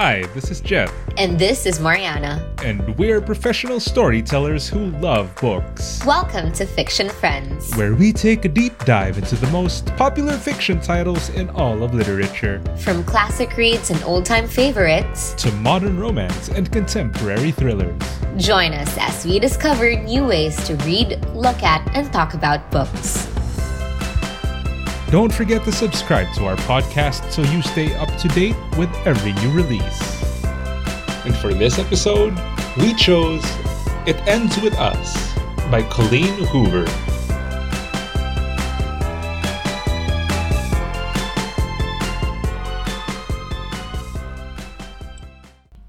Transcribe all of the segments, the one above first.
Hi, this is Jeff. And this is Mariana. And we're professional storytellers who love books. Welcome to Fiction Friends, where we take a deep dive into the most popular fiction titles in all of literature. From classic reads and old time favorites to modern romance and contemporary thrillers. Join us as we discover new ways to read, look at, and talk about books. Don't forget to subscribe to our podcast so you stay up to date with every new release. And for this episode, we chose It Ends With Us by Colleen Hoover.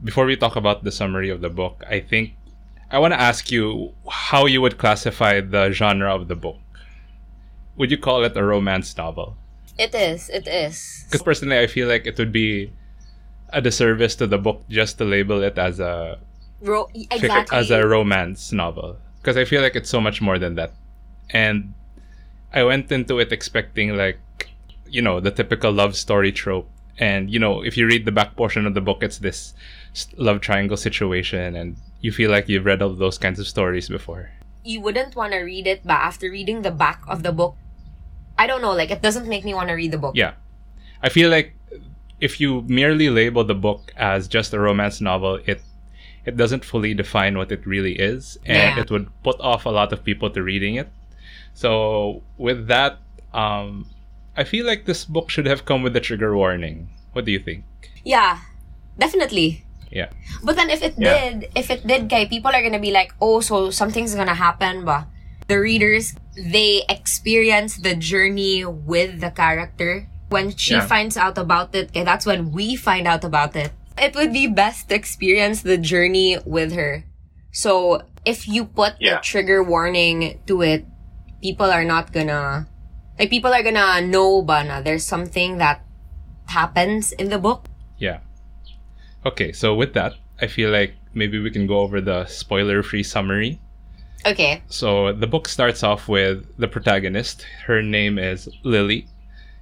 Before we talk about the summary of the book, I think I want to ask you how you would classify the genre of the book would you call it a romance novel? It is. It is. Because personally, I feel like it would be a disservice to the book just to label it as a Ro- exactly. as a romance novel. Because I feel like it's so much more than that. And I went into it expecting like you know the typical love story trope. And you know, if you read the back portion of the book, it's this love triangle situation, and you feel like you've read all those kinds of stories before. You wouldn't want to read it, but after reading the back of the book, I don't know, like it doesn't make me want to read the book. Yeah. I feel like if you merely label the book as just a romance novel, it it doesn't fully define what it really is and yeah. it would put off a lot of people to reading it. So with that, um I feel like this book should have come with a trigger warning. What do you think? Yeah. Definitely. Yeah. But then if it yeah. did, if it did, guy, people are gonna be like, oh, so something's gonna happen, but the readers they experience the journey with the character. When she yeah. finds out about it, okay, that's when we find out about it. It would be best to experience the journey with her. So if you put yeah. a trigger warning to it, people are not gonna like people are gonna know bana there's something that happens in the book. Yeah. Okay, so with that, I feel like maybe we can go over the spoiler free summary Okay. So the book starts off with the protagonist. Her name is Lily,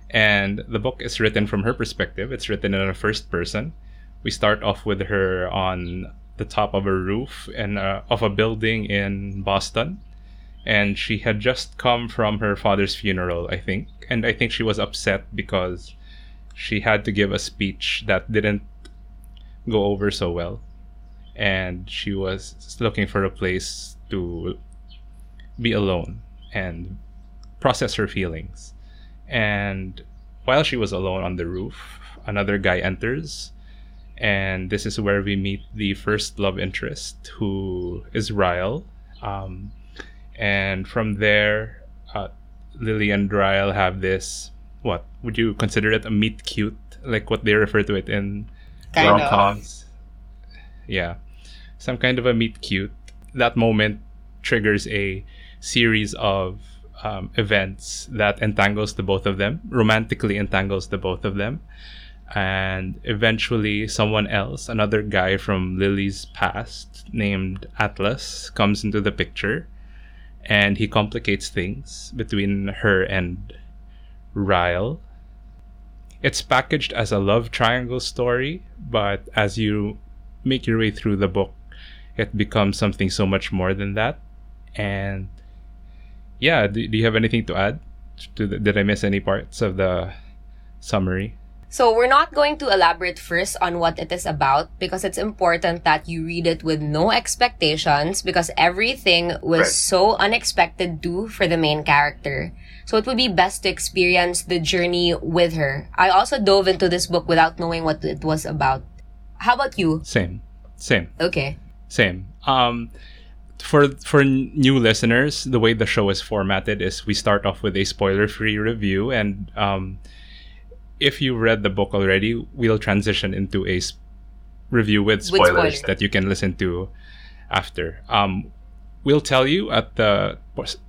and the book is written from her perspective. It's written in a first person. We start off with her on the top of a roof and of a building in Boston, and she had just come from her father's funeral, I think, and I think she was upset because she had to give a speech that didn't go over so well, and she was looking for a place to be alone and process her feelings. And while she was alone on the roof, another guy enters. And this is where we meet the first love interest, who is Ryle. Um, and from there, uh, Lily and Ryle have this what would you consider it a meet cute, like what they refer to it in rom coms? Yeah, some kind of a meet cute that moment triggers a series of um, events that entangles the both of them, romantically entangles the both of them. And eventually, someone else, another guy from Lily's past named Atlas, comes into the picture and he complicates things between her and Ryle. It's packaged as a love triangle story, but as you make your way through the book, it becomes something so much more than that. And yeah, do, do you have anything to add? To the, did I miss any parts of the summary? So we're not going to elaborate first on what it is about because it's important that you read it with no expectations because everything was right. so unexpected too for the main character. So it would be best to experience the journey with her. I also dove into this book without knowing what it was about. How about you? Same. Same. Okay. Same. Um, for for new listeners, the way the show is formatted is we start off with a spoiler-free review, and um, if you read the book already, we'll transition into a sp- review with spoilers, with spoilers, that you can listen to after. Um, we'll tell you at the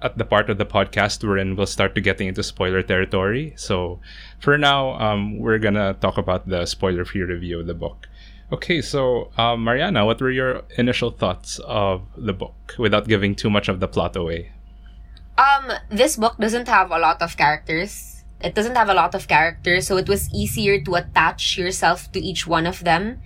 at the part of the podcast we're in. We'll start to getting into spoiler territory. So for now, um, we're gonna talk about the spoiler-free review of the book. Okay, so um, Mariana, what were your initial thoughts of the book without giving too much of the plot away? Um, this book doesn't have a lot of characters. It doesn't have a lot of characters, so it was easier to attach yourself to each one of them.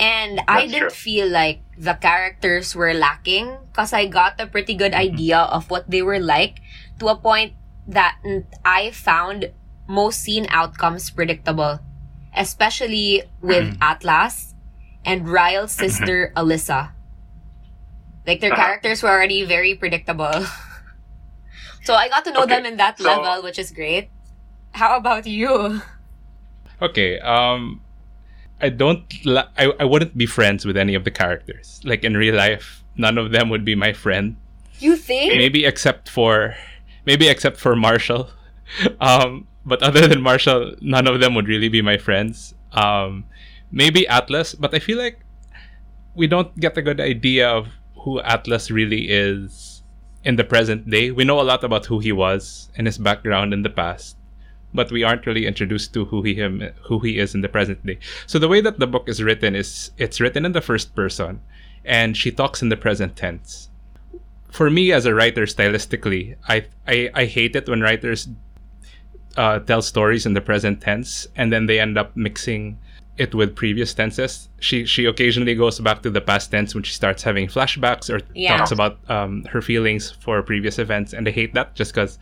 And I didn't true. feel like the characters were lacking because I got a pretty good mm-hmm. idea of what they were like to a point that I found most scene outcomes predictable, especially with mm-hmm. Atlas and Ryle's mm-hmm. sister Alyssa. Like their uh-huh. characters were already very predictable. so I got to know okay. them in that so, level, which is great. How about you? Okay, um I don't I, I wouldn't be friends with any of the characters. Like in real life, none of them would be my friend. You think? Maybe except for maybe except for Marshall. Um but other than Marshall, none of them would really be my friends. Um maybe Atlas, but I feel like we don't get a good idea of who Atlas really is in the present day. We know a lot about who he was and his background in the past, but we aren't really introduced to who he him who he is in the present day. So the way that the book is written is it's written in the first person, and she talks in the present tense. For me as a writer, stylistically, I I, I hate it when writers uh, tell stories in the present tense and then they end up mixing it with previous tenses. She she occasionally goes back to the past tense when she starts having flashbacks or yeah. talks about um, her feelings for previous events, and I hate that just because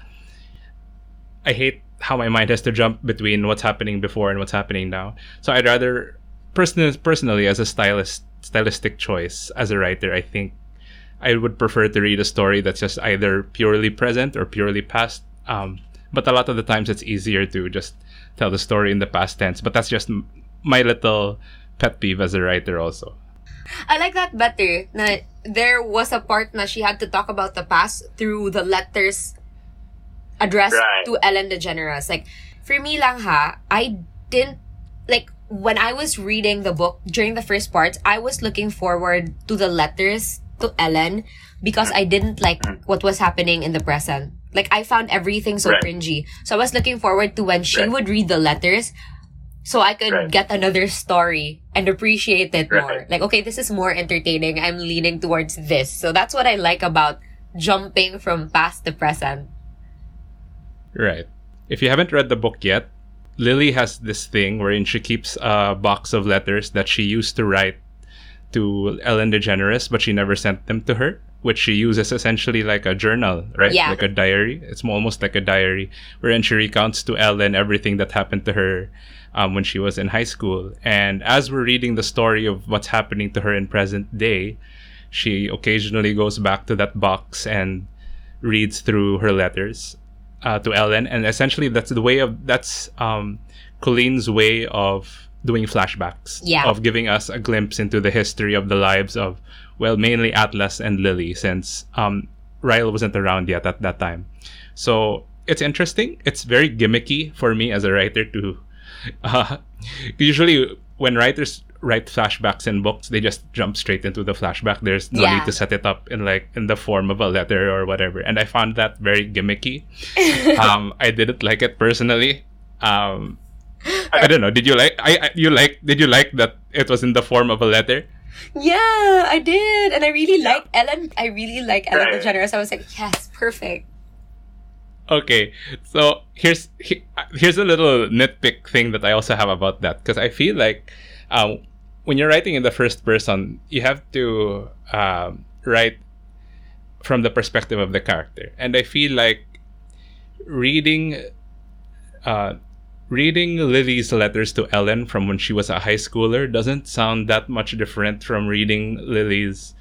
I hate how my mind has to jump between what's happening before and what's happening now. So I'd rather personally personally as a stylist stylistic choice as a writer, I think I would prefer to read a story that's just either purely present or purely past. Um, but a lot of the times it's easier to just tell the story in the past tense. But that's just my little pet peeve as a writer also. I like that better. Na there was a part na she had to talk about the past through the letters addressed right. to Ellen DeGeneres. Like for me lang ha, I didn't like when I was reading the book during the first parts, I was looking forward to the letters to Ellen because I didn't like mm-hmm. what was happening in the present. Like I found everything so right. cringy. So I was looking forward to when she right. would read the letters so I could right. get another story and appreciate it right. more. Like, okay, this is more entertaining. I'm leaning towards this. So that's what I like about jumping from past to present. Right. If you haven't read the book yet, Lily has this thing wherein she keeps a box of letters that she used to write to Ellen DeGeneres, but she never sent them to her, which she uses essentially like a journal, right? Yeah. Like a diary. It's almost like a diary wherein she recounts to Ellen everything that happened to her um, when she was in high school. And as we're reading the story of what's happening to her in present day, she occasionally goes back to that box and reads through her letters uh, to Ellen. And essentially, that's the way of that's um, Colleen's way of doing flashbacks, yeah. of giving us a glimpse into the history of the lives of well, mainly Atlas and Lily, since um, Ryle wasn't around yet at that time. So it's interesting. It's very gimmicky for me as a writer to uh, usually, when writers write flashbacks in books, they just jump straight into the flashback. There's no yeah. need to set it up in like in the form of a letter or whatever. And I found that very gimmicky. um, I didn't like it personally. Um, I don't know. Did you like? I, I you like? Did you like that it was in the form of a letter? Yeah, I did, and I really like Ellen. I really like Ellen DeGeneres. I was like, yes, perfect okay so here's here's a little nitpick thing that i also have about that because i feel like um, when you're writing in the first person you have to um, write from the perspective of the character and i feel like reading uh, reading lily's letters to ellen from when she was a high schooler doesn't sound that much different from reading lily's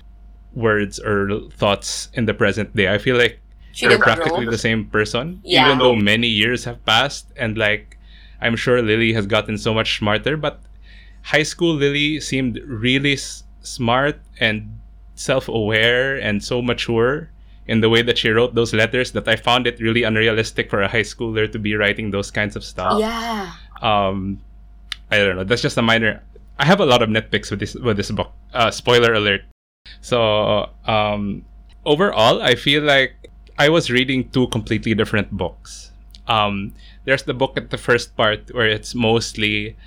words or thoughts in the present day i feel like she they're practically the same person, yeah. even though many years have passed. And like, I'm sure Lily has gotten so much smarter, but high school Lily seemed really s- smart and self-aware and so mature in the way that she wrote those letters that I found it really unrealistic for a high schooler to be writing those kinds of stuff. Yeah. Um, I don't know. That's just a minor. I have a lot of nitpicks with this with this book. Uh, spoiler alert. So um, overall, I feel like I was reading two completely different books. Um, there's the book at the first part where it's mostly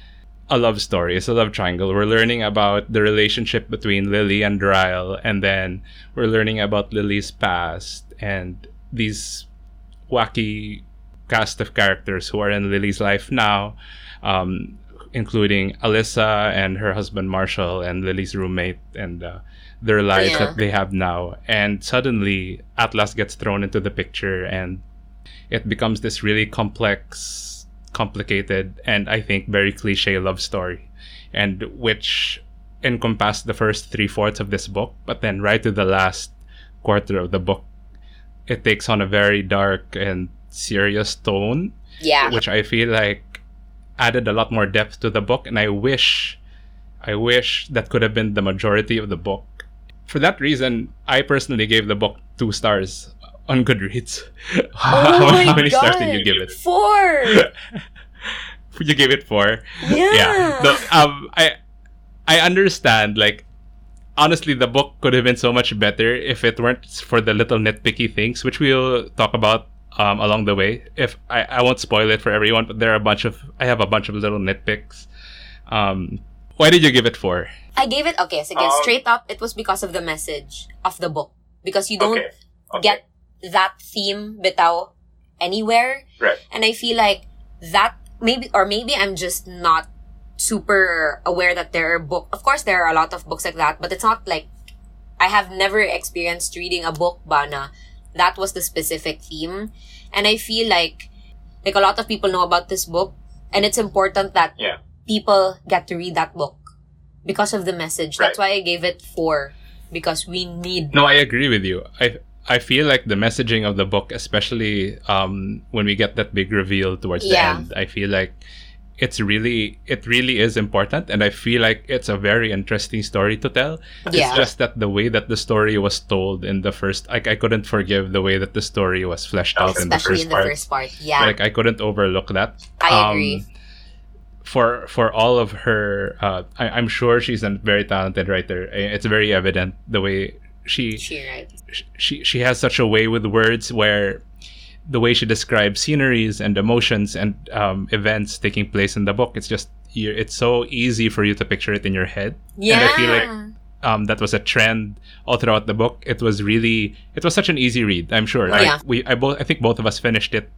a love story. It's a love triangle. We're learning about the relationship between Lily and Ryle, and then we're learning about Lily's past and these wacky cast of characters who are in Lily's life now, um, including Alyssa and her husband Marshall and Lily's roommate and uh, their lives Yeah. that they have now. And suddenly, Atlas gets thrown into the picture, and it becomes this really complex, complicated, and I think very cliche love story, and which encompassed the first three fourths of this book, but then right to the last quarter of the book, it takes on a very dark and serious tone Yeah. which I feel like added a lot more depth to the book, and I wish, I wish that could have been the majority of the book. For that reason, I personally gave the book two stars on Goodreads. Oh my how many God. stars did you give it? Four. you gave it four. Yeah. Yeah. The, um, I, I understand. Like, honestly, the book could have been so much better if it weren't for the little nitpicky things, which we'll talk about um, along the way. If I, I won't spoil it for everyone, but there are a bunch of I have a bunch of little nitpicks. Um, why did you give it four? I gave it okay. So Um, straight up, it was because of the message of the book. Because you don't Okay. okay. get that theme bitaw anywhere. Right. And I feel like that maybe or maybe I'm just not super aware that there are book of course there are a lot of books like that, but it's not like I have never experienced reading a book bana that was the specific theme. And I feel like like a lot of people know about this book and it's important that Yeah. people get to read that book because of the message. That's why I gave it four. Because we need No, I agree with you. I I feel like the messaging of the book, especially um, when we get that big reveal towards the end, I feel like it's really it really is important, and I feel like it's a very interesting story to tell. Yeah. It's just that the way that the story was told in the first, like I couldn't forgive the way that the story was fleshed out in the especially first in the part. first part. Yeah. Like I couldn't overlook that. I Um, agree. For for all of her, uh, I, I'm sure she's a very talented writer. It's very evident the way she She she she has such a way with words where the way she describes sceneries and emotions and um, events taking place in the book it's just it's so easy for you to picture it in your head Yeah. and i feel like um, that was a trend all throughout the book it was really it was such an easy read i'm sure like Yeah. we i both i think both of us finished it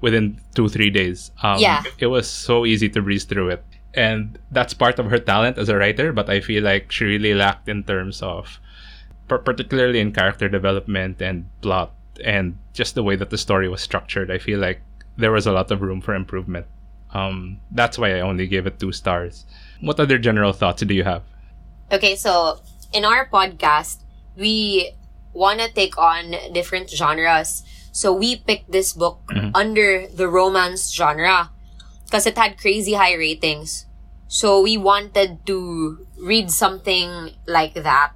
within two three days um, Yeah. it was so easy to breeze through it and that's part of her talent as a writer but i feel like she really lacked in terms of particularly in character development and plot and just the way that the story was structured i feel like there was a lot of room for improvement um, that's why i only gave it two stars what other general thoughts do you have Okay, so in our podcast, we want to take on different genres. So we picked this book Mhm. under the romance genre because it had crazy high ratings. So we wanted to read something like that.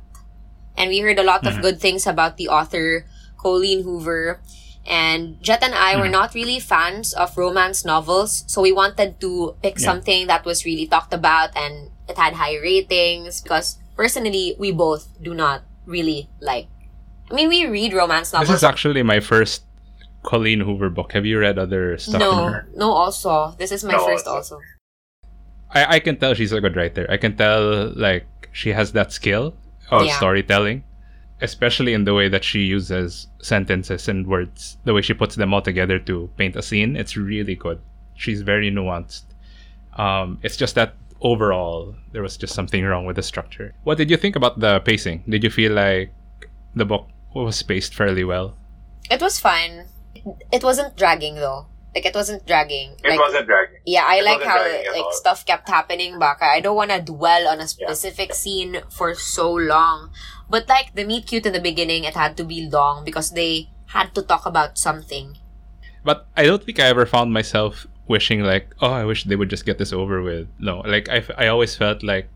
And we heard a lot of Mhm. good things about the author, Colleen Hoover. And Jet and I were Mhm. not really fans of romance novels, so we wanted to pick Yeah. something that was really talked about and it had high ratings because personally, we both do not really like. I mean, we read romance novels. this is actually my first colleen hoover book have you read other stuff from no, her no. Also, this is my No, first. also. Also, I, I can tell she's a good writer i can tell like she has that skill of Yeah. storytelling especially in the way that she uses sentences and words the way she puts them all together to paint a scene it's really good she's very nuanced um, it's just that overall there was just something wrong with the structure what did you think about the pacing did you feel like the book was paced fairly well it was fine. It wasn't dragging though. Like it wasn't dragging. It like, wasn't dragging. Yeah, I It like how like stuff kept happening baka. I don't want to dwell on a specific scene for so long. But like the meet cute in the beginning, it had to be long because they had to talk about something. but i don't think i ever found myself wishing like oh i wish they would just get this over with no like i, f- I always felt like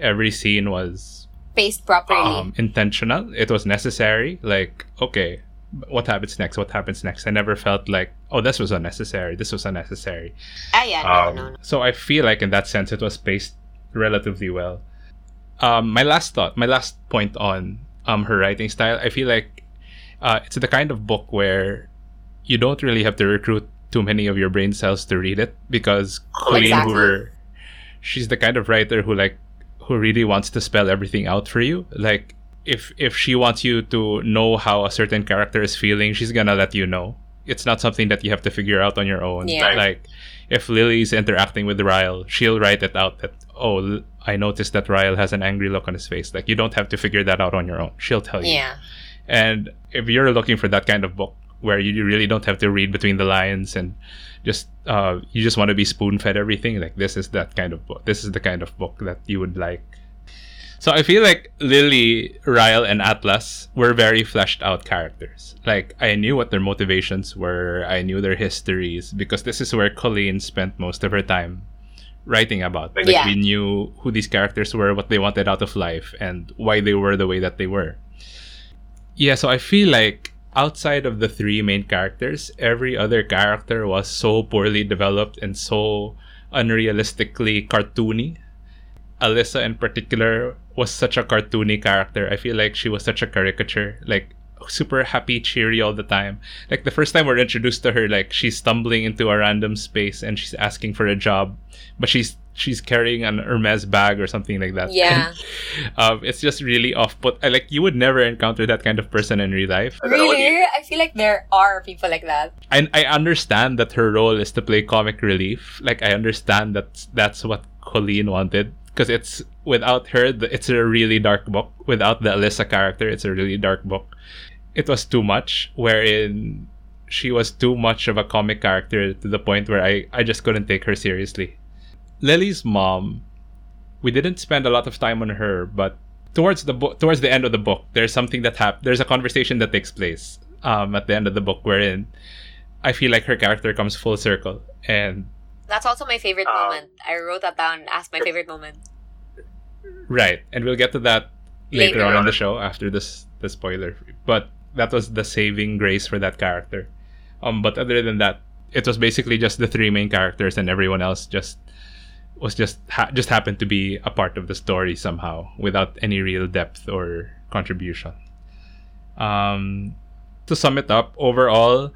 every scene was Paced properly. um, intentional it was necessary like okay what happens next? What happens next? I never felt like oh this was unnecessary. This was unnecessary. Ah, yeah, no, um, no, no. so i feel like in that sense it was paced relatively well. Um, my last thought my last point on um, her writing style i feel like uh, it's the kind of book where you don't really have to recruit too many of your brain cells to read it because Colleen Exactly. Hoover she's the kind of writer who like who really wants to spell everything out for you. Like if if she wants you to know how a certain character is feeling she's gonna let you know it's not something that you have to figure out on your own Yeah. like if Lily's interacting with Ryle, she'll write it out that oh, I noticed that Ryle has an angry look on his face. Like you don't have to figure that out on your own. She'll tell you. Yeah. And if you're looking for that kind of book where you really don't have to read between the lines and just uh, you just want to be spoon fed everything, like this is that kind of book. This is the kind of book that you would like. So I feel like Lily, Ryle, and Atlas were very fleshed out characters. Like I knew what their motivations were, I knew their histories because this is where Colleen spent most of her time writing about. Like Yeah. we knew who these characters were, what they wanted out of life, and why they were the way that they were. Yeah, so I feel like outside of the three main characters, every other character was so poorly developed and so unrealistically cartoony. Alyssa in particular was such a cartoony character. I feel like she was such a caricature, like super happy, cheery all the time. Like the first time we're introduced to her, like she's stumbling into a random space and she's asking for a job, but she's she's carrying an Hermes bag or something like that. Yeah. um, it's just really off But Like you would never encounter that kind of person in real life. I don't know what Really? you- I feel like there are people like that. I I understand that her role is to play comic relief. Like I understand that that's what Colleen wanted because it's without her, it's a really dark book. Without the Alyssa character, it's a really dark book. It was too much, wherein she was too much of a comic character to the point where I I just couldn't take her seriously. Lily's mom, we didn't spend a lot of time on her, but towards the book, towards the end of the book, there's something that hap- There's a conversation that takes place um, at the end of the book wherein I feel like her character comes full circle, and That's also my favorite Um, moment. I wrote that down as my favorite moment. Right, and we'll get to that later, Later on in the show after this the spoiler. But that was the saving grace for that character. Um, but other than that, it was basically just the three main characters, and everyone else just was just ha- just happened to be a part of the story somehow without any real depth or contribution. Um, to sum it up, overall,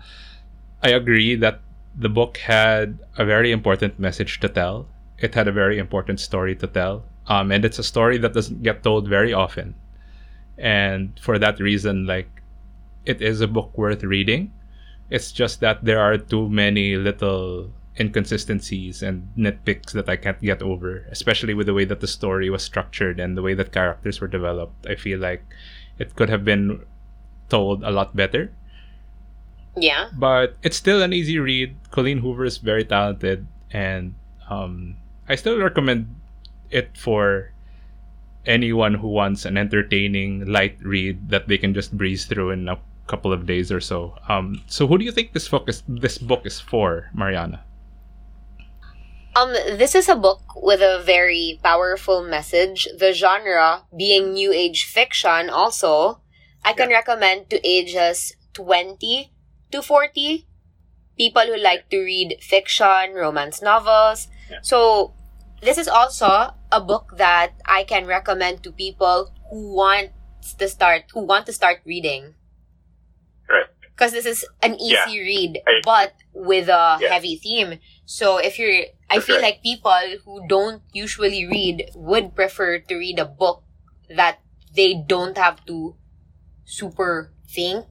I agree that the book had a very important message to tell. It had a very important story to tell. Um, and it's a story that doesn't get told very often. And for that reason, like, it is a book worth reading. It's just that there are too many little inconsistencies and nitpicks that I can't get over, especially with the way that the story was structured and the way that characters were developed. I feel like it could have been told a lot better Yeah. but it's still an easy read. Colleen Hoover is very talented, and um, I still recommend it for anyone who wants an entertaining, light read that they can just breeze through in a couple of days or so. Um, so, who do you think this book is? This book is for, Mariana? Um, this is a book with a very powerful message. The genre being new age fiction also, I can recommend to ages 20 to 40. People who like to read fiction, romance novels. Yeah. So, this is also a book that I can recommend to people who want to start, who want to start reading. Right. Because this is an easy Yeah. read, I- but with a Yeah. heavy theme. So if you're, I That's feel right. like people who don't usually read would prefer to read a book that they don't have to super think,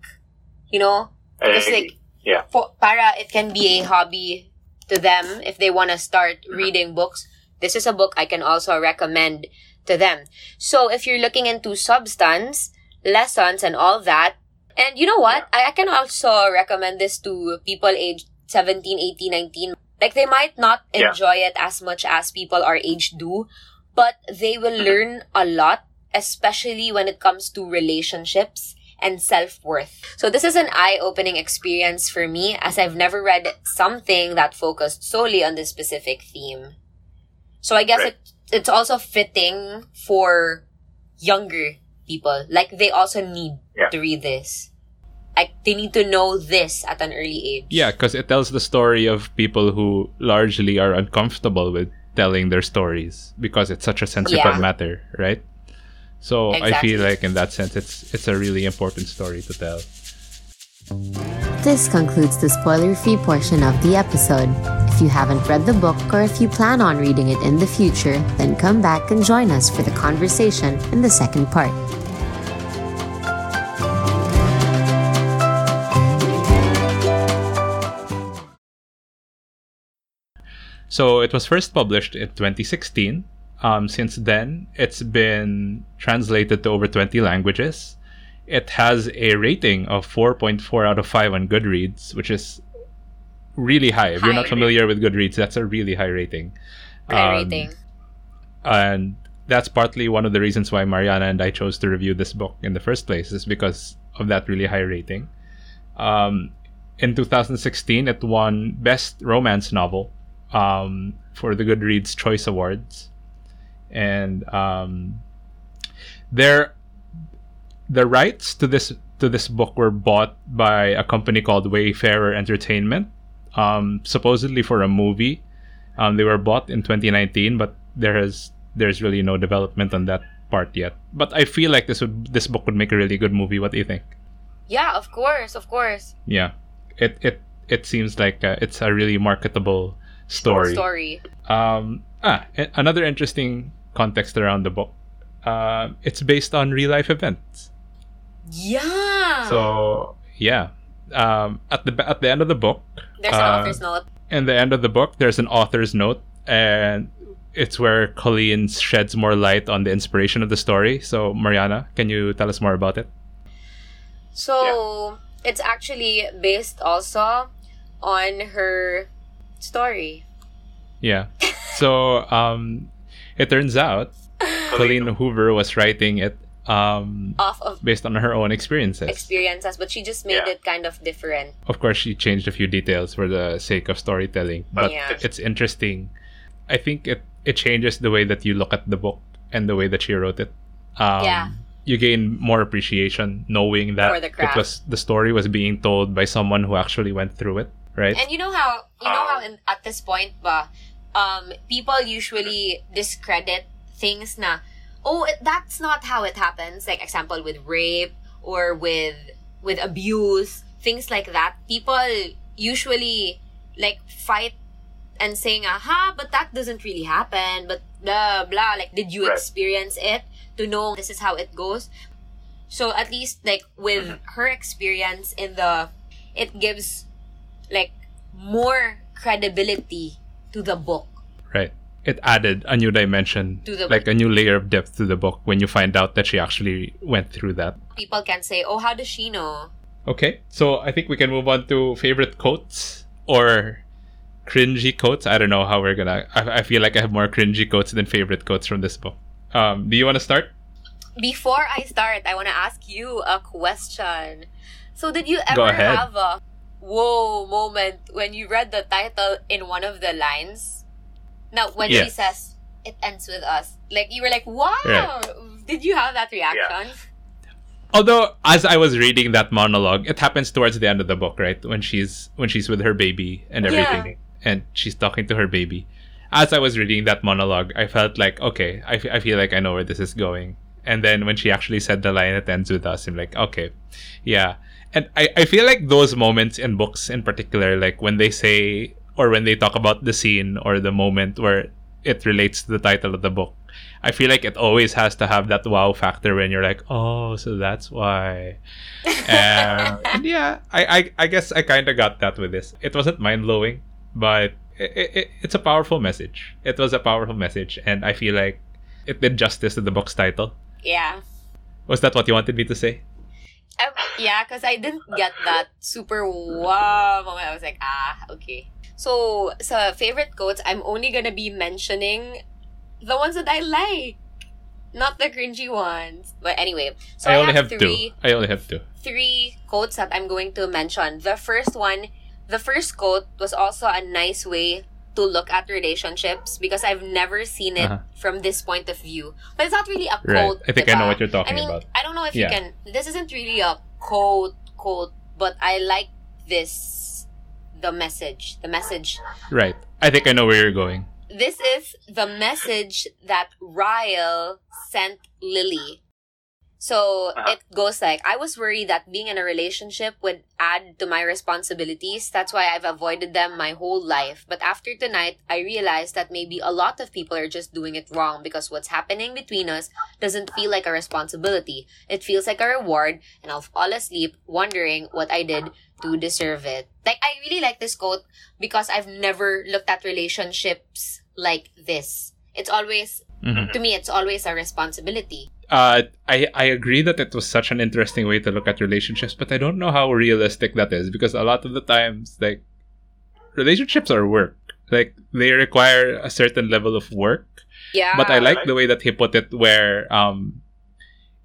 you know? Because like, Yeah. for, para it can be a hobby to them if they want to start Mm-hmm. reading books. This is a book I can also recommend to them. So if you're looking into substance, lessons, and all that, and you know what? I, I can also recommend this to people aged 17, 18, 19. Like they might not Yeah. enjoy it as much as people our age do, but they will Mm-hmm. learn a lot, especially when it comes to relationships and self-worth. So this is an eye-opening experience for me as I've never read something that focused solely on this specific theme. So I guess Right. it it's also fitting for younger people. Like they also need Yeah. to read this. Like they need to know this at an early age. Yeah, because it tells the story of people who largely are uncomfortable with telling their stories because it's such a sensitive Yeah. matter, right? So I feel like in that sense, it's it's a really important story to tell. This concludes the spoiler free portion of the episode. If you haven't read the book or if you plan on reading it in the future, then come back and join us for the conversation in the second part. So it was first published in 2016. Um, since then, it's been translated to over 20 languages. It has a rating of 4.4 out of 5 on Goodreads, which is really high. If you're not familiar with Goodreads, that's a really high rating. Great Um, rating. and that's partly one of the reasons why Mariana and I chose to review this book in the first place is because of that really high rating. Um, in 2016, it won Best Romance Novel um, for the Goodreads Choice Awards, and um, there, the rights to this to this book were bought by a company called Wayfarer Entertainment, um, supposedly for a movie. Um, they were bought in 2019, but there has there's really no development on that part yet. But I feel like this would this book would make a really good movie. What do you think? Yeah, of course, of course. Yeah, it it it seems like uh, it's a really marketable story. Story. Um, ah, another interesting context around the book. Uh, it's based on real life events. Yeah. So yeah, um, at the at the end of the book, There's an uh, author's note. in the end of the book, there's an author's note, and it's where Colleen sheds more light on the inspiration of the story. So Mariana, can you tell us more about it? So it's actually based also on her story. Yeah. So um, it turns out Colleen Hoover was writing it um, Off of based on her own experiences. experiences, but she just made Yeah. it kind of different. of course, she changed a few details for the sake of storytelling, but Yeah. it's interesting. I think it it changes the way that you look at the book and the way that she wrote it. Um, Yeah. You gain more appreciation knowing that For the it was the story was being told by someone who actually went through it, right? And you know how you know how in, at this point, ba, um, people usually discredit things na, oh, it, that's not how it happens. Like example with rape or with with abuse, things like that. People usually like fight and saying, aha, but that doesn't really happen. But blah blah. Like, did you Right. experience it to know this is how it goes? So at least like with Mm-hmm. her experience in the, it gives like more credibility to the book. right. It added a new dimension, To the- like a new layer of depth to the book when you find out that she actually went through that. People can say, "Oh, how does she know?" Okay, so I think we can move on to favorite quotes or cringy quotes. I don't know how we're gonna. I, I feel like I have more cringy quotes than favorite quotes from this book. Um, do you want to start? Before I start, I want to ask you a question. So, did you ever have a whoa moment when you read the title in one of the lines? Now, when she says it ends with us, like you were like, "Wow!" Right. Did you have that reaction? Although, as I was reading that monologue, it happens towards the end of the book, right? When she's when she's with her baby and Yeah. everything, and she's talking to her baby. As I was reading that monologue, I felt like, okay, I, f- I feel like I know where this is going. And then when she actually said the line that ends with us, I'm like, okay, yeah. And I, I feel like those moments in books in particular, like when they say or when they talk about the scene or the moment where it relates to the title of the book, I feel like it always has to have that wow factor when you're like, oh, so that's why. Um, and yeah, I, I, I guess I kind of got that with this. It wasn't mind blowing, but it, it, it's a powerful message. It was a powerful message, and I feel like it did justice to the book's title. Yeah. Was that what you wanted me to say? Um, yeah, because I didn't get that super wow moment. I was like, ah, okay. So, sa favorite quotes, I'm only gonna be mentioning the ones that I like, not the cringy ones. But anyway, so I I, only have, have three two. I only have two. three quotes that I'm going to mention. The first one, the first quote was also a nice way to look at relationships because I've never seen it Uh-huh. from this point of view. But it's not really a Right. quote. I think I know what you're talking I mean, about. I don't know if Yeah. you can. This isn't really a quote, quote, but I like this. The message. The message. Right. I think I know where you're going. This is the message that Ryle sent Lily. So Uh-huh. it goes like I was worried that being in a relationship would add to my responsibilities. That's why I've avoided them my whole life. But after tonight, I realized that maybe a lot of people are just doing it wrong because what's happening between us doesn't feel like a responsibility. It feels like a reward, and I'll fall asleep wondering what I did to deserve it. Like I really like this quote because I've never looked at relationships like this. It's always Mhm. to me it's always a responsibility. Uh, I I agree that it was such an interesting way to look at relationships, but I don't know how realistic that is because a lot of the times, like, relationships are work. Like they require a certain level of work. Yeah. but I like right. the way that he put it, where um,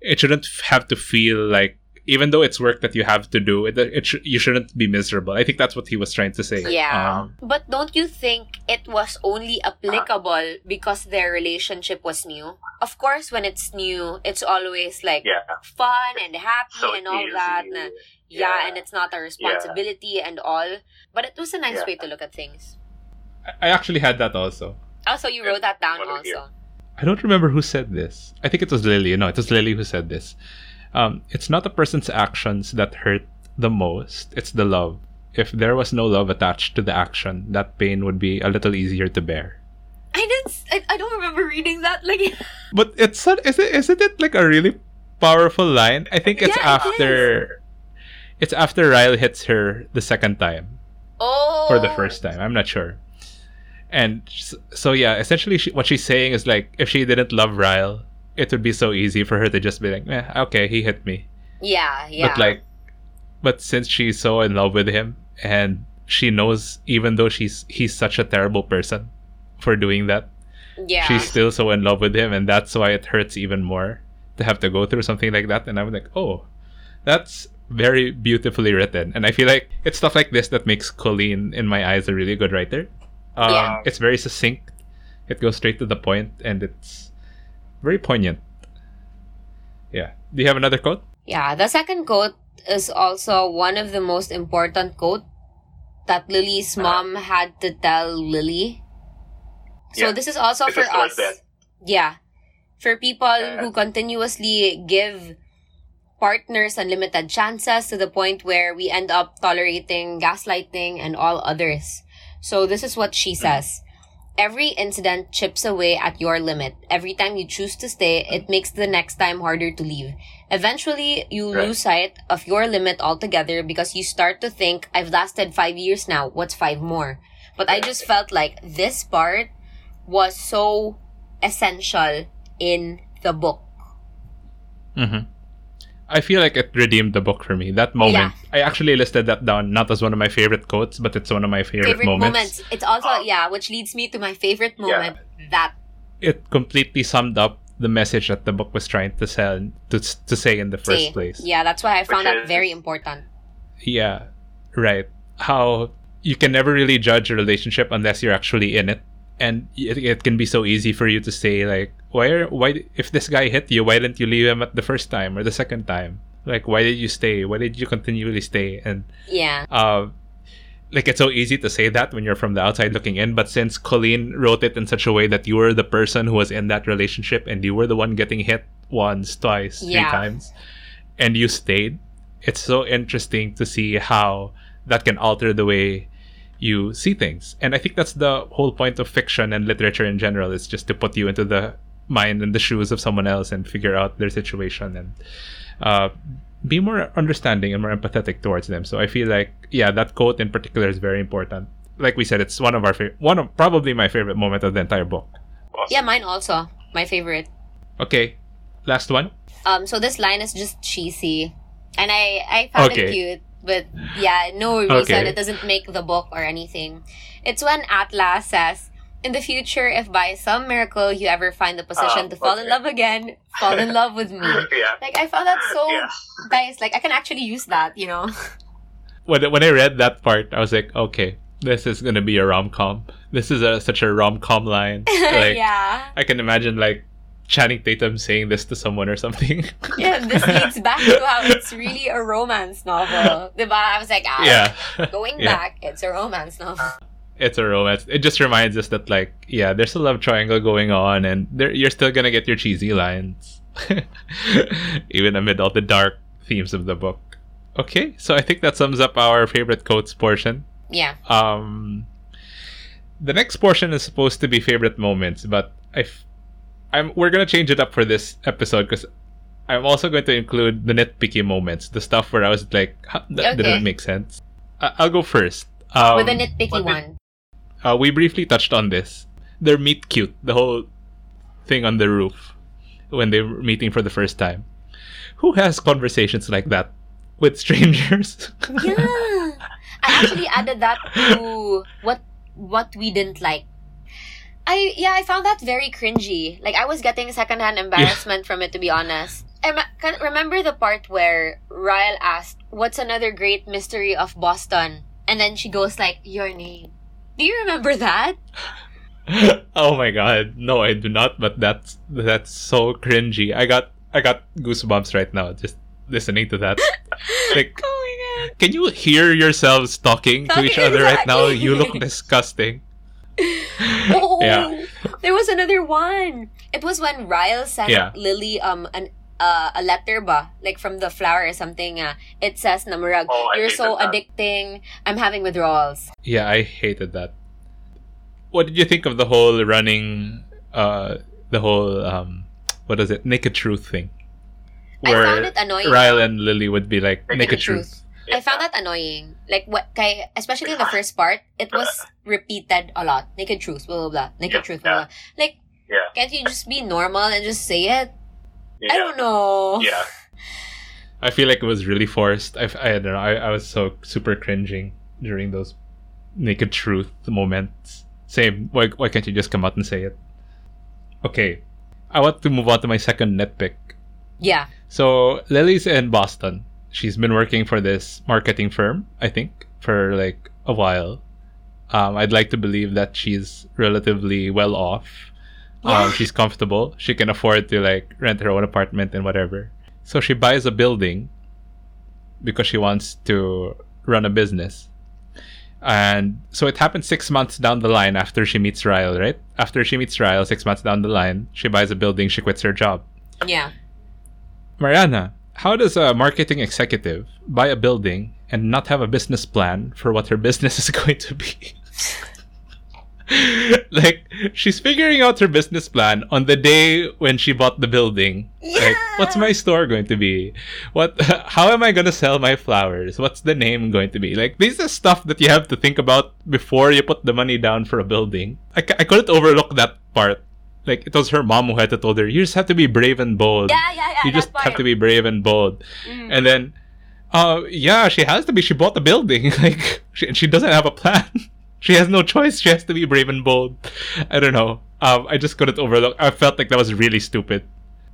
it shouldn't have to feel like even though it's work that you have to do, it, it sh- you shouldn't be miserable. I think that's what he was trying to say. Yeah. Um, But don't you think it was only applicable because their relationship was new? Of course, when it's new, it's always like Yeah. fun and happy So and all easy. that. na- yeah, Yeah. and it's not a responsibility and all. But it was a nice Yeah. way to look at things. I- I actually had that also. Also, you wrote that down What do you also. I don't remember who said this. I think it was Lily. No, it was Lily who said this. Um, it's not a person's actions that hurt the most, it's the love. If there was no love attached to the action, that pain would be a little easier to bear. I didn't. s- I, I don't remember reading that. Like, But it's not, is it isn't it like a really powerful line? I think it's Yeah, it after it's after Ryle hits her the second time oh, or the first time. I'm not sure. And so yeah, essentially she, what she's saying is like if she didn't love Ryle, it would be so easy for her to just be like, eh, okay, he hit me. Yeah, yeah. But like, but since she's so in love with him and she knows even though she's he's such a terrible person for doing that, yeah, she's still so in love with him, and that's why it hurts even more to have to go through something like that. And I'm like, oh, that's very beautifully written. And I feel like it's stuff like this that makes Colleen, in my eyes, a really good writer. Um, Yeah. It's very succinct. It goes straight to the point, and it's very poignant. Yeah. Do you have another quote? Yeah, the second quote is also one of the most important quote that Lily's Uh-huh. mom had to tell Lily. So Yeah. this is also Because for us. end. Yeah. For people Yeah. who continuously give partners unlimited chances to the point where we end up tolerating gaslighting and all others. So this is what she says. Every incident chips away at your limit. Every time you choose to stay, it makes the next time harder to leave. Eventually, you Right. lose sight of your limit altogether because you start to think, I've lasted five years now. What's five more? But I just felt like this part was so essential in the book. Mm-hmm. I feel like it redeemed the book for me. That moment, I actually listed that down not as one of my favorite quotes, but it's one of my favorite, Favorite moments. moments. It's also, oh. yeah, which leads me to my favorite moment. That, It completely summed up the message that the book was trying to sell to to say in the first say. place. Yeah, that's why I found Which that is- very important. Yeah, right. How you can never really judge a relationship unless you're actually in it, and it, it can be so easy for you to say like, why are why if this guy hit you, why didn't you leave him at the first time or the second time? Like, why did you stay? Why did you continually stay? And Yeah. uh, like it's so easy to say that when you're from the outside looking in, but since Colleen wrote it in such a way that you were the person who was in that relationship and you were the one getting hit once, twice, three times, and you stayed, it's so interesting to see how that can alter the way you see things. And I think that's the whole point of fiction and literature in general is just to put you into the mind and the shoes of someone else and figure out their situation and uh, be more understanding and more empathetic towards them. So I feel like yeah, that quote in particular is very important. Like we said, it's one of our fa- one of probably my favorite moment of the entire book. Awesome. Yeah, mine also. My favorite. Okay, last one. Um, so this line is just cheesy. And I, I found it Okay. cute. But yeah, no reason. Okay. It doesn't make the book or anything. It's when Atlas says, In the future, if by some miracle you ever find the position Oh, to fall in love again, fall in love with me. yeah. Like I found that so Yeah. nice. Like I can actually use that, you know. When when I read that part, I was like, okay, this is gonna be a rom com. This is a, such a rom com line. Like yeah. I can imagine like Channing Tatum saying this to someone or something. Yeah, this leads back to how it's really a romance novel. Diba? I was like, ah, yeah. going Yeah. back, it's a romance novel. it's a romance. It just reminds us that like yeah, there's a love triangle going on, and there you're still gonna get your cheesy lines, even amid all the dark themes of the book. Okay, so I think that sums up our favorite quotes portion. Yeah. Um, the next portion is supposed to be favorite moments, but I, f- I'm we're gonna change it up for this episode because I'm also going to include the nitpicky moments, the stuff where I was like, that Okay. didn't make sense. I- I'll go first. Um, With a nitpicky one. uh, we briefly touched on this. Their meet cute, the whole thing on the roof when they were meeting for the first time. Who has conversations like that with strangers? Yeah. I actually added that to what what we didn't like. I yeah, I found that very cringy. Like I was getting secondhand embarrassment from it to be honest. I can remember the part where Ryle asked, "What's another great mystery of Boston?" And then she goes like, "Your name." Do you remember that? oh my god, no, I do not. But that's that's so cringy. I got I got goosebumps right now just listening to that. like, Oh my can you hear yourselves talking to each Talking, other right now? You look disgusting. God. Oh, Yeah. there was another one. It was when Ryle sent Yeah. Lily um an uh, a letter ba like from the flower or something. Uh, it says Namurag, Oh, you're so that. addicting. I'm having withdrawals. Yeah, I hated that. What did you think of the whole running, uh, the whole um, what is it, naked truth thing? I found it annoying. Ryle and Lily would be like Naked naked, truth. truth. I found that annoying. Like what kay, especially in the first part, it was repeated a lot. Naked truth, blah blah blah. Naked Yeah, truth, blah, blah. Like, Yeah. can't you just be normal and just say it? Yeah. I don't know. Yeah. I feel like it was really forced. I, I don't know. I, I was so super cringing during those naked truth moments. Same. Why, why can't you just come out and say it? Okay. I want to move on to my second nitpick. Yeah. So Lily's in Boston. She's been working for this marketing firm, I think, for like a while. Um, I'd like to believe that she's relatively well off. Yeah. Um, she's comfortable. She can afford to like rent her own apartment and whatever. So she buys a building because she wants to run a business. And so it happens six months down the line after she meets Ryle, right? After she meets Ryle, six months down the line, she buys a building, she quits her job. Yeah. Mariana, how does a marketing executive buy a building and not have a business plan for what her business is going to be? like she's figuring out her business plan on the day when she bought the building. Like, what's my store going to be? What? How am I going to sell my flowers? What's the name going to be? Like this is stuff that you have to think about before you put the money down for a building. I, I couldn't overlook that part. Like it was her mom who had to told her, "You just have to be brave and bold." Yeah, yeah, yeah. you just have to be brave and bold. Mm. And then, uh, yeah, she has to be. She bought the building. Like, she, she doesn't have a plan. she has no choice. She has to be brave and bold. I don't know. Um, I just couldn't overlook. I felt like that was really stupid.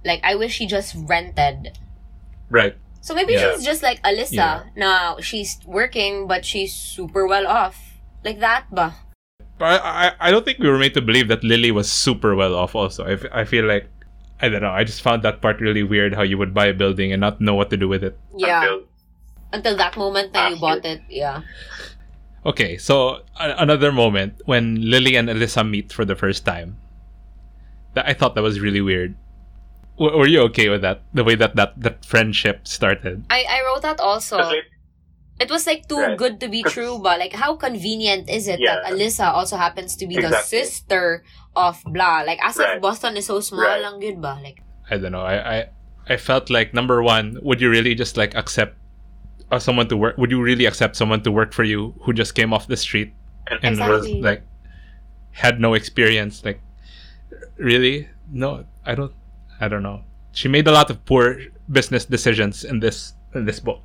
Like I wish she just rented. Right. So maybe Yeah. she's just like Alyssa. Yeah. Now she's working, but she's super well off. Like that, ba? But I, I, I don't think we were made to believe that Lily was super well off. Also, I, f- I feel like I don't know. I just found that part really weird. How you would buy a building and not know what to do with it. Yeah. Until, Until that moment that you bought it. Yeah. Okay, so a- another moment when Lily and Alyssa meet for the first time. That I thought that was really weird. W- were you okay with that? The way that that, that friendship started. I, I wrote that also. Kasi, It was like too Right. good to be true, but like how convenient is it Yeah. that Alyssa also happens to be the sister of blah? Like as Right. if Boston is so small Right. lang good ba? Like I don't know. I I, I felt like number one, would you really just like accept uh, someone to work? Would you really accept someone to work for you who just came off the street and, and was like had no experience? Like, really? No, I don't. I don't know. She made a lot of poor business decisions in this in this book.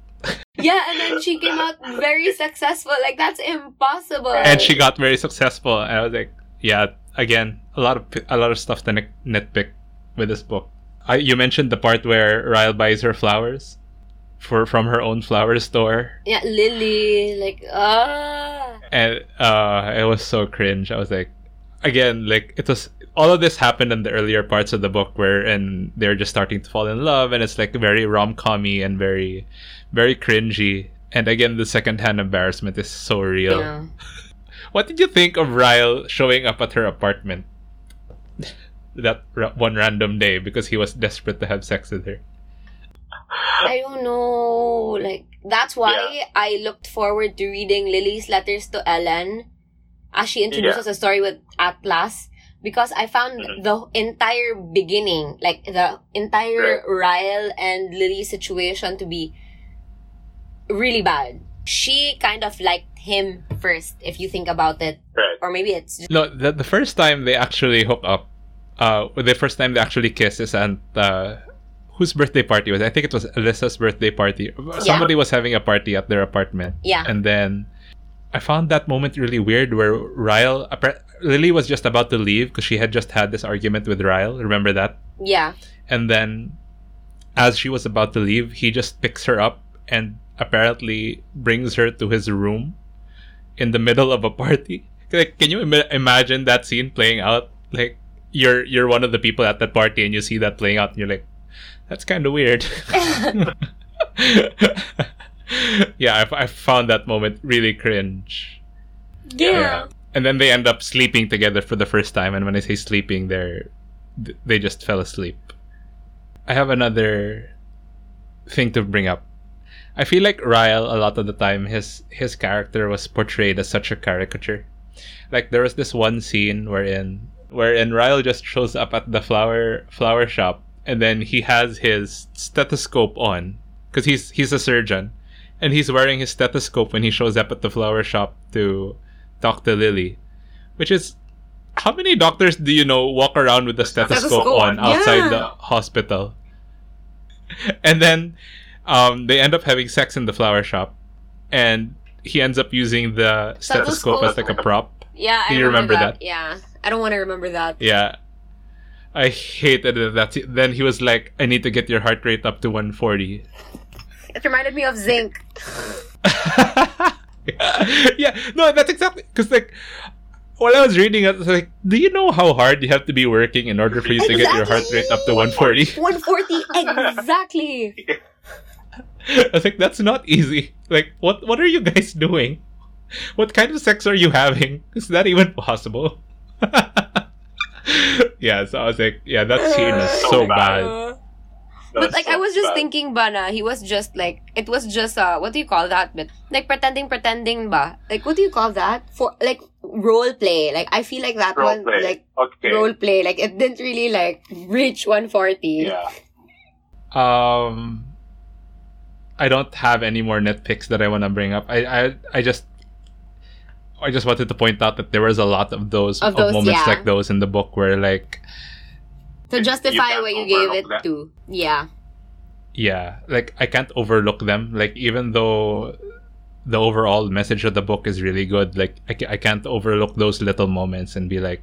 Yeah, and then she came out very successful. Like that's impossible. and she got very successful. And I was like, yeah, again, a lot of a lot of stuff to nit- nitpick with this book. I, you mentioned the part where Ryle buys her flowers for from her own flower store, Yeah, Lily, like ah. and uh, it was so cringe. I was like, again, like it was all of this happened in the earlier parts of the book where and they're just starting to fall in love, and it's like very rom commy and very, very cringy. And again, the second hand embarrassment is so real. Yeah. what did you think of Ryle showing up at her apartment that ra- one random day because he was desperate to have sex with her? I don't know. Like that's why Yeah. I looked forward to reading Lily's letters to Ellen as she introduces a story with Atlas because I found Mhm. the entire beginning, like the entire Ryle and Lily situation to be really bad. She kind of liked him first, if you think about it, Right. or maybe it's just No, the, the first time they actually hook up, uh, the first time they actually kiss is at uh, whose birthday party was? it? I think it was Alyssa's birthday party. Somebody was having a party at their apartment, yeah, and then I found that moment really weird where Ryle, Lily was just about to leave because she had just had this argument with Ryle. Remember that? yeah, And then, as she was about to leave, he just picks her up and apparently brings her to his room in the middle of a party. Like, can you Im- imagine that scene playing out? Like, you're you're one of the people at that party and you see that playing out, and you're like, that's kind of weird. yeah, I, I found that moment really cringe. yeah. And then they end up sleeping together for the first time. And when I say sleeping, they're they just fell asleep. I have another thing to bring up. I feel like Ryle a lot of the time his his character was portrayed as such a caricature. Like there was this one scene wherein wherein Ryle just shows up at the flower flower shop and then he has his stethoscope on because he's he's a surgeon and he's wearing his stethoscope when he shows up at the flower shop to talk to Lily, which is how many doctors do you know walk around with the stethoscope, Stethoscope, on outside yeah. the hospital? And then um, they end up having sex in the flower shop, and he ends up using the stethoscope, as like a prop. Yeah, I Do you remember that? Yeah, I don't want to remember that. Yeah. I hated that. That's then he was like, "I need to get your heart rate up to 140." It reminded me of Zinc. yeah, no, that's exactly because like while I was reading it, I was like, do you know how hard you have to be working in order for you to get your heart rate up to 140? 140, exactly. I was like, that's not easy. Like, what what are you guys doing? What kind of sex are you having? Is that even possible? yeah, so I was like, yeah, that scene is so oh So bad. That but like I was just bad. thinking Bana, he was just like it was just uh what do you call that but like pretending pretending ba like what do you call that for like role play like I feel like that Role one play. like okay. role play like it didn't really like reach 140 Yeah. Um, I don't have any more nitpicks that I want to bring up. I, I, I just, I just wanted to point out that there was a lot of those, Of those, moments yeah. like those in the book where like, to justify can't what you gave it overlook that. to yeah yeah, like I can't overlook them. Like even though the overall message of the book is really good, like I, I can't overlook those little moments and be like.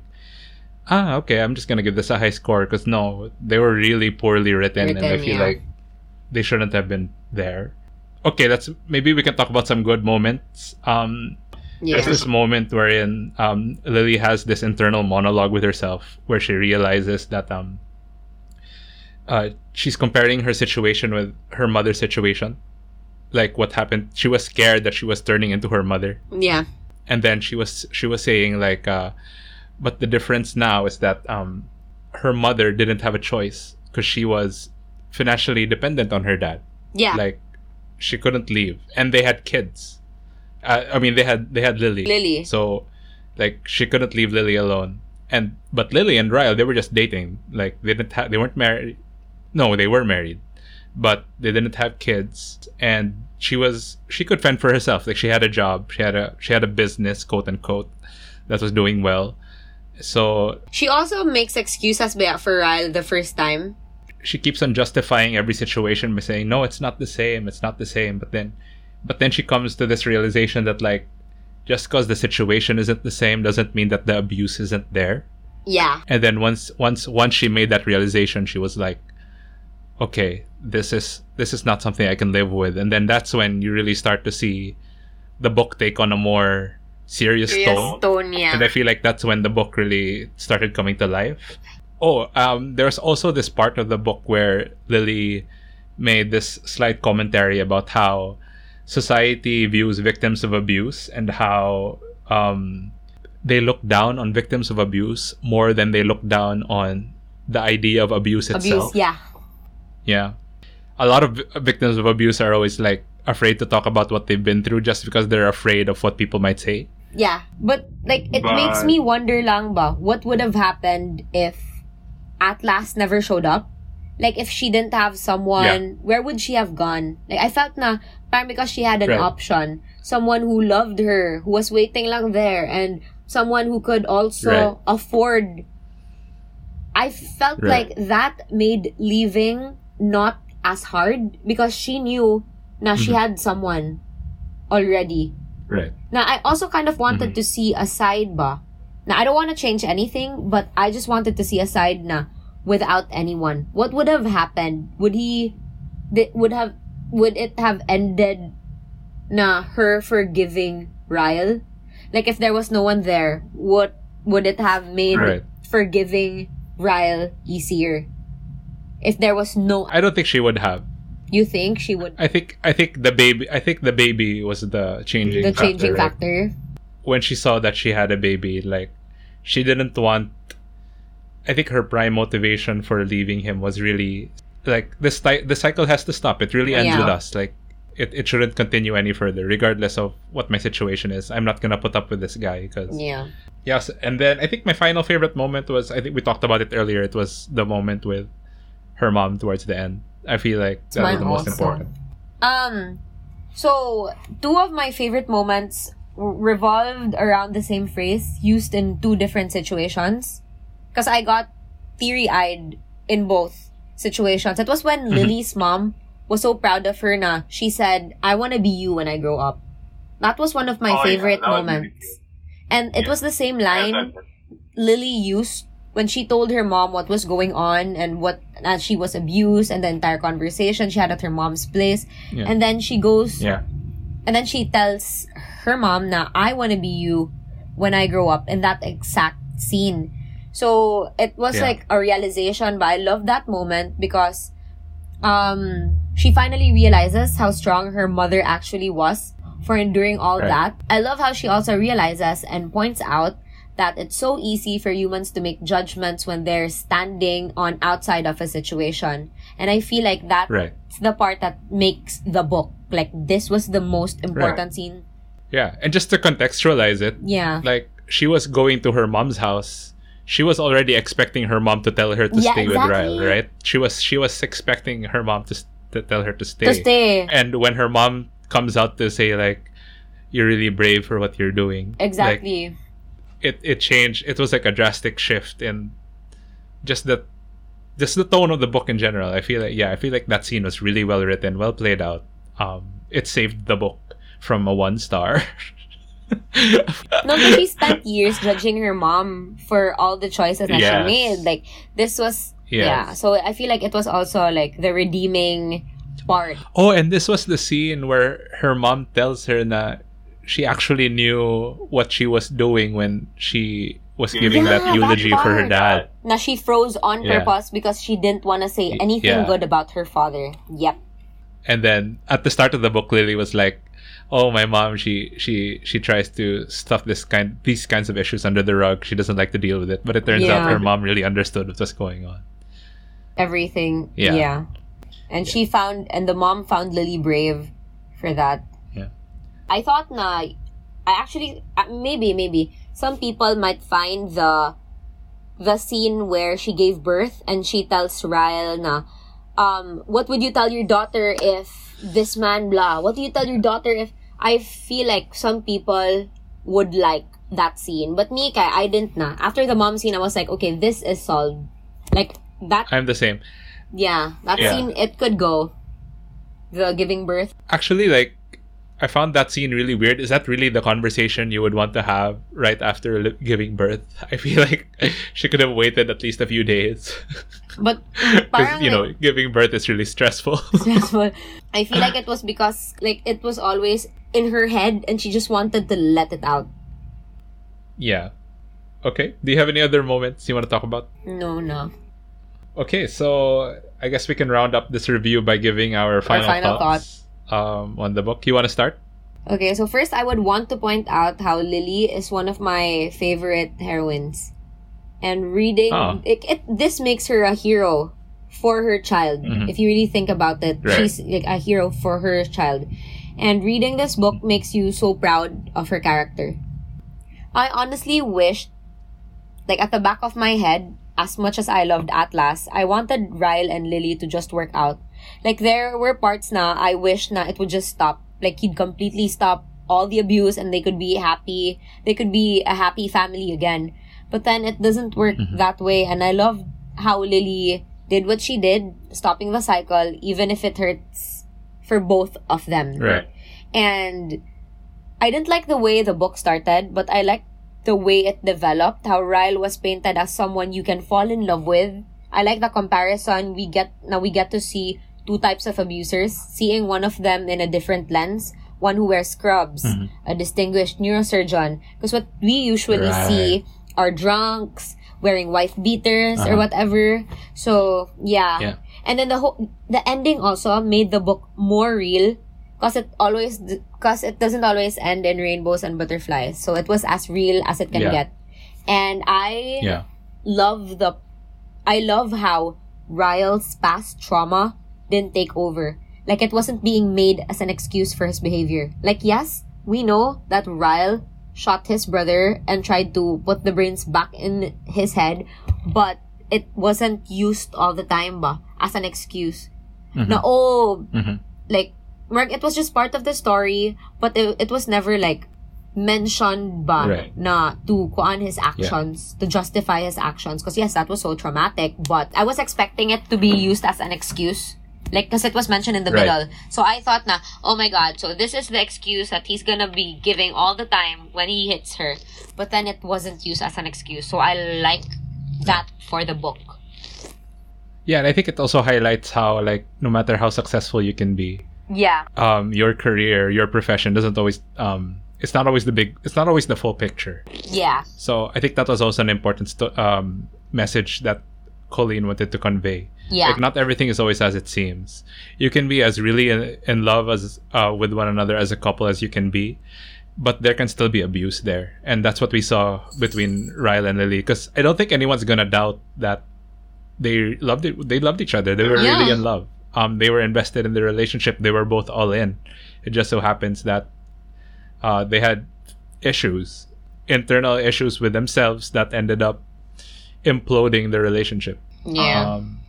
Ah, okay. I'm just gonna give this a high score because no, they were really poorly written, and I feel yeah. like they shouldn't have been there. Okay, let's maybe we can talk about some good moments. Um, yeah. There's this moment wherein um, Lily has this internal monologue with herself where she realizes that um, uh, she's comparing her situation with her mother's situation. Like what happened, she was scared that she was turning into her mother, yeah. And then she was she was saying like, uh, but the difference now is that um, her mother didn't have a choice because she was financially dependent on her dad. Yeah. Like she couldn't leave. And they had kids uh, i mean they had they had lily. Lily. So like she couldn't leave lily alone. And but lily and ryle they were just dating. Like they didn't have they weren't married. No they were married. But they didn't have kids. And she was she could fend for herself. Like she had a job. She had a she had a business quote unquote that was doing well. So she also makes excuses for Ryle the first time. she keeps on justifying every situation by saying no it's not the same. It's not the same. But then but then she comes to this realization that like just because the situation isn't the same doesn't mean that the abuse isn't there. Yeah. And then once once once she made that realization she was like okay this is this is not something i can live with. And then that's when you really start to see the book take on a more serious Serious tone. tone yeah. And I feel like that's when the book really started coming to life. Oh, um, there's also this part of the book where Lily made this slight commentary about how society views victims of abuse and how um, they look down on victims of abuse more than they look down on the idea of abuse itself. Abuse, yeah. Yeah. A lot of victims of abuse are always like afraid to talk about what they've been through just because they're afraid of what people might say. Yeah. But like it But- makes me wonder lang ba, what would have happened if Atlas never showed up? Like if she didn't have someone, where would she have gone? Like I felt na parang because she had an Right. option, someone who loved her, who was waiting lang there and someone who could also Right. afford I felt Right. like that made leaving not as hard because she knew now she Mhm. had someone already. Right. Now, I also kind of wanted Mhm. to see a side ba. Now, I don't want to change anything, but I just wanted to see a side na without anyone. What would have happened? Would he, th- would have, would it have ended na her forgiving Ryle? Like if there was no one there, what would it have made Right. forgiving Ryle easier? If there was no, I don't think she would have. you think she would I think I think the baby I think the baby was the changing the changing factor, right? factor? when she saw that she had a baby, like she didn't want. I think her prime motivation for leaving him was really like this. The cycle has to stop. It really ends Yeah. with us. Like it, it shouldn't continue any further, regardless of what my situation is. I'm not gonna put up with this guy because Yeah. yes. And then I think my final favorite moment was I think we talked about it earlier. It was the moment with her mom towards the end. I feel like that was the most also. important. Um, so two of my favorite moments revolved around the same phrase used in two different situations. Because I got teary eyed in both situations. It was when Lily's mom was so proud of her na she said, I want to be you when I grow up. That was one of my Oh, favorite really moments. And it Yeah. was the same line Lily used when she told her mom what was going on and what that she was abused and the entire conversation she had at her mom's place Yeah. and then she goes Yeah. and then she tells her mom na I want to be you when I grow up in that exact scene so it was Yeah. like a realization but I love that moment because um she finally realizes how strong her mother actually was for enduring all Right. that I love how she also realizes and points out that it's so easy for humans to make judgments when they're standing on outside of a situation. And I feel like that's Right. the part that makes the book. Like this was the most important scene. Yeah. And just to contextualize it, Yeah. like she was going to her mom's house she was already expecting her mom to tell her to Yeah, stay with exactly. Ryle, right? She was she was expecting her mom to, to tell her to stay. To stay. And when her mom comes out to say like you're really brave for what you're doing. like, Exactly. it it changed. It was like a drastic shift in just the just the tone of the book in general. I feel like yeah, I feel like that scene was really well written, well played out. Um it saved the book from a one star. no, but she spent years judging her mom for all the choices that Yes. she made. Like this was yeah. So I feel like it was also like the redeeming part. Oh, and this was the scene where her mom tells her that she actually knew what she was doing when she was giving Yeah, that that eulogy for her dad. Now she froze on Yeah. purpose because she didn't want to say anything Yeah. good about her father. Yep. And then at the start of the book, Lily was like, "Oh, my mom, she she she tries to stuff this kind these kinds of issues under the rug. She doesn't like to deal with it." But it turns out her mom really understood what was going on. Everything. Yeah. Yeah. And she found and the mom found Lily brave for that. Yeah. I thought na I actually uh, maybe maybe some people might find the the scene where she gave birth and she tells Ryle na um what would you tell your daughter if this man blah what do you tell your daughter if I feel like some people would like that scene but me kay, I didn't na after the mom scene I was like okay this is solved like that I'm the same. yeah, that Yeah. scene it could go. The giving birth. Actually, like I found that scene really weird. Is that really the conversation you would want to have right after li- giving birth? I feel like she could have waited at least a few days. But Because, you know, giving birth is really stressful. stressful. I feel like it was because like it was always in her head and she just wanted to let it out. yeah. Okay. Do you have any other moments you want to talk about? No, no. Okay, so I guess we can round up this review by giving our final, final thoughts um, on the book. You want to start? Okay, so first I would want to point out how Lily is one of my favorite heroines. And reading Oh. it, it this makes her a hero for her child. Mhm. If you really think about it, Right. she's like a hero for her child. And reading this book makes you so proud of her character. I honestly wished like at the back of my head, as much as I loved Atlas, I wanted Ryle and Lily to just work out. Like there were parts na I wish na it would just stop. Like he'd completely stop all the abuse and they could be happy. They could be a happy family again. But then it doesn't work mm-hmm. that way and I love how Lily did what she did, stopping the cycle, even if it hurts for both of them. Right. And I didn't like the way the book started, but I liked the way it developed, how Ryle was painted as someone you can fall in love with. I like the comparison we get now we get to see two types of abusers, seeing one of them in a different lens, one who wears scrubs, a distinguished neurosurgeon. Because what we usually Right. see are drunks wearing wife beaters or Uh-huh. whatever. So yeah. Yeah. And then the whole the ending also made the book more real because it always because it doesn't always end in rainbows and butterflies. So it was as real as it can Yeah. get. And I Yeah. love the I love how Ryle's past trauma didn't take over. Like it wasn't being made as an excuse for his behavior. Like yes, we know that Ryle shot his brother and tried to put the brains back in his head, but it wasn't used all the time ba as an excuse. Na oh, Mhm. like Mark, it was just part of the story, but it, it was never like mentioned ba Right. na to kuan his actions, to justify his actions. Because yes, that was so traumatic, but I was expecting it to be used as an excuse. Like, because it was mentioned in the Right. middle. So I thought na, oh my god, so this is the excuse that he's gonna be giving all the time when he hits her. But then it wasn't used as an excuse. So I like that for the book. Yeah, and I think it also highlights how like no matter how successful you can be, Yeah. um, your career, your profession doesn't always um, it's not always the big, it's not always the full picture. Yeah. So I think that was also an important um, message that Colleen wanted to convey. Yeah. Like not everything is always as it seems. You can be as really in, in love as uh, with one another as a couple as you can be, but there can still be abuse there, and that's what we saw between Ryle and Lily. Because I don't think anyone's gonna doubt that they loved it. They loved each other. They were really in love. Um, they were invested in the relationship. They were both all in. It just so happens that uh, they had issues, internal issues with themselves that ended up imploding the relationship. Yeah. Um,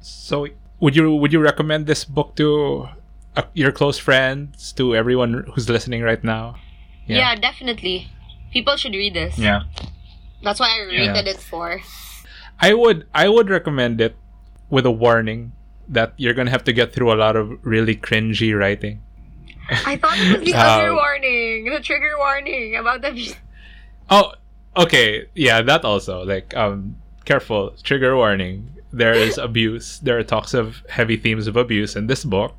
so would you would you recommend this book to uh, your close friends, to everyone who's listening right now? yeah, definitely. People should read this. Yeah. That's why I Yeah. rated it four. I would I would recommend it with a warning that you're gonna have to get through a lot of really cringy writing. I thought it was the Um, other warning, the trigger warning about the. Oh, okay, yeah, that also like um, careful trigger warning. There is abuse. There are talks of heavy themes of abuse in this book.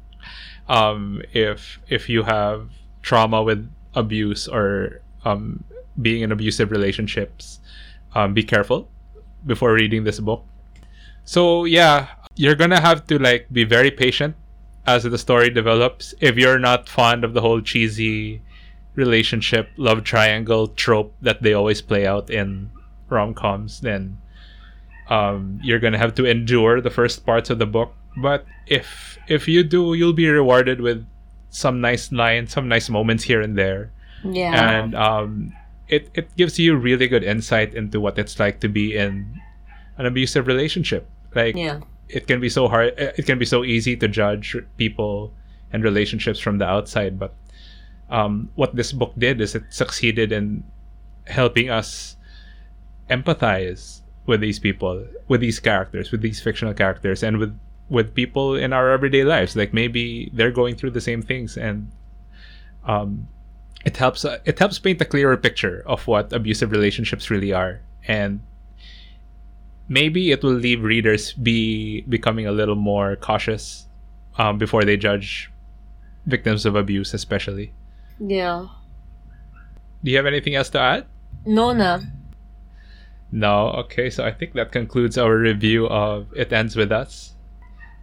Um, if if you have trauma with abuse or um, being in abusive relationships, um, be careful before reading this book. So yeah, you're gonna have to like be very patient as the story develops. If you're not fond of the whole cheesy relationship love triangle trope that they always play out in rom-coms, then um, you're gonna have to endure the first parts of the book. But if if you do, you'll be rewarded with some nice lines, some nice moments here and there Yeah. and um, it it gives you really good insight into what it's like to be in an abusive relationship. Like yeah. it can be so hard, it can be so easy to judge people and relationships from the outside. But um, what this book did is it succeeded in helping us empathize with these people, with these characters, with these fictional characters, and with with people in our everyday lives. Like maybe they're going through the same things, and um, it helps uh, it helps paint a clearer picture of what abusive relationships really are, and maybe it will leave readers be becoming a little more cautious um, before they judge victims of abuse, especially. Yeah. Do you have anything else to add? No na. No. Okay, so I think that concludes our review of It Ends With Us.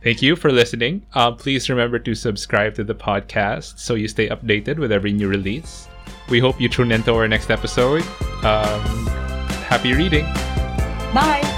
Thank you for listening. Uh, please remember to subscribe to the podcast so you stay updated with every new release. We hope you tune into our next episode. Um, happy reading. Bye. Bye.